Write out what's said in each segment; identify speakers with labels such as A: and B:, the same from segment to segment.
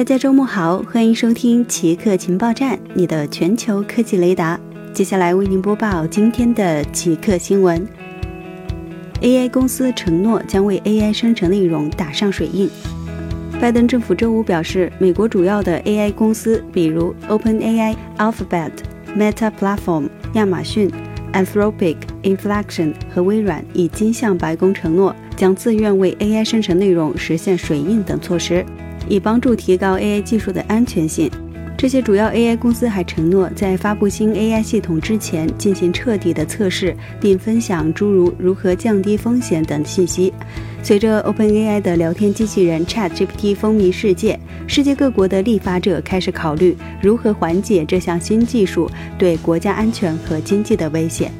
A: 大家周末好，欢迎收听奇客情报站，你的全球科技雷达。接下来为您播报今天的奇客新闻。AI 公司承诺将为 AI 生成内容打上水印。拜登政府周五表示，美国主要的 AI 公司，比如 OpenAI、Alphabet、Meta Platform、亚马逊、Anthropic、Inflection 和微软，已经向白宫承诺，将自愿为 AI 生成内容实现水印等措施，以帮助提高 AI 技术的安全性。这些主要 AI 公司还承诺，在发布新 AI 系统之前进行彻底的测试，并分享诸如如何降低风险等信息。随着 OpenAI 的聊天机器人 ChatGPT 风靡世界，世界各国的立法者开始考虑如何缓解这项新技术对国家安全和经济的威胁。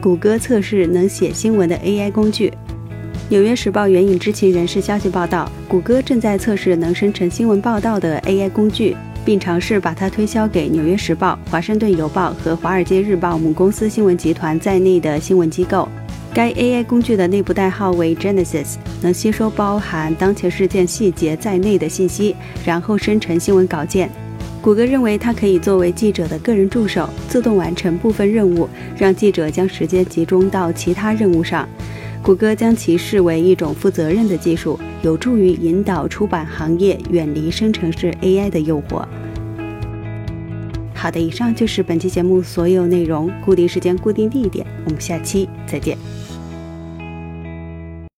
A: 谷歌测试能写新闻的 AI 工具。纽约时报援引知情人士消息报道，谷歌正在测试能生成新闻报道的 AI 工具，并尝试把它推销给纽约时报、华盛顿邮报和华尔街日报母公司新闻集团在内的新闻机构。该 AI 工具的内部代号为 Genesis，能吸收包含当前事件细节在内的信息，然后生成新闻稿件。谷歌认为它可以作为记者的个人助手，自动完成部分任务，让记者将时间集中到其他任务上。谷歌将其视为一种负责任的技术，有助于引导出版行业远离生成式 AI 的诱惑。好的，以上就是本期节目所有内容。固定时间，固定地点，我们下期再见。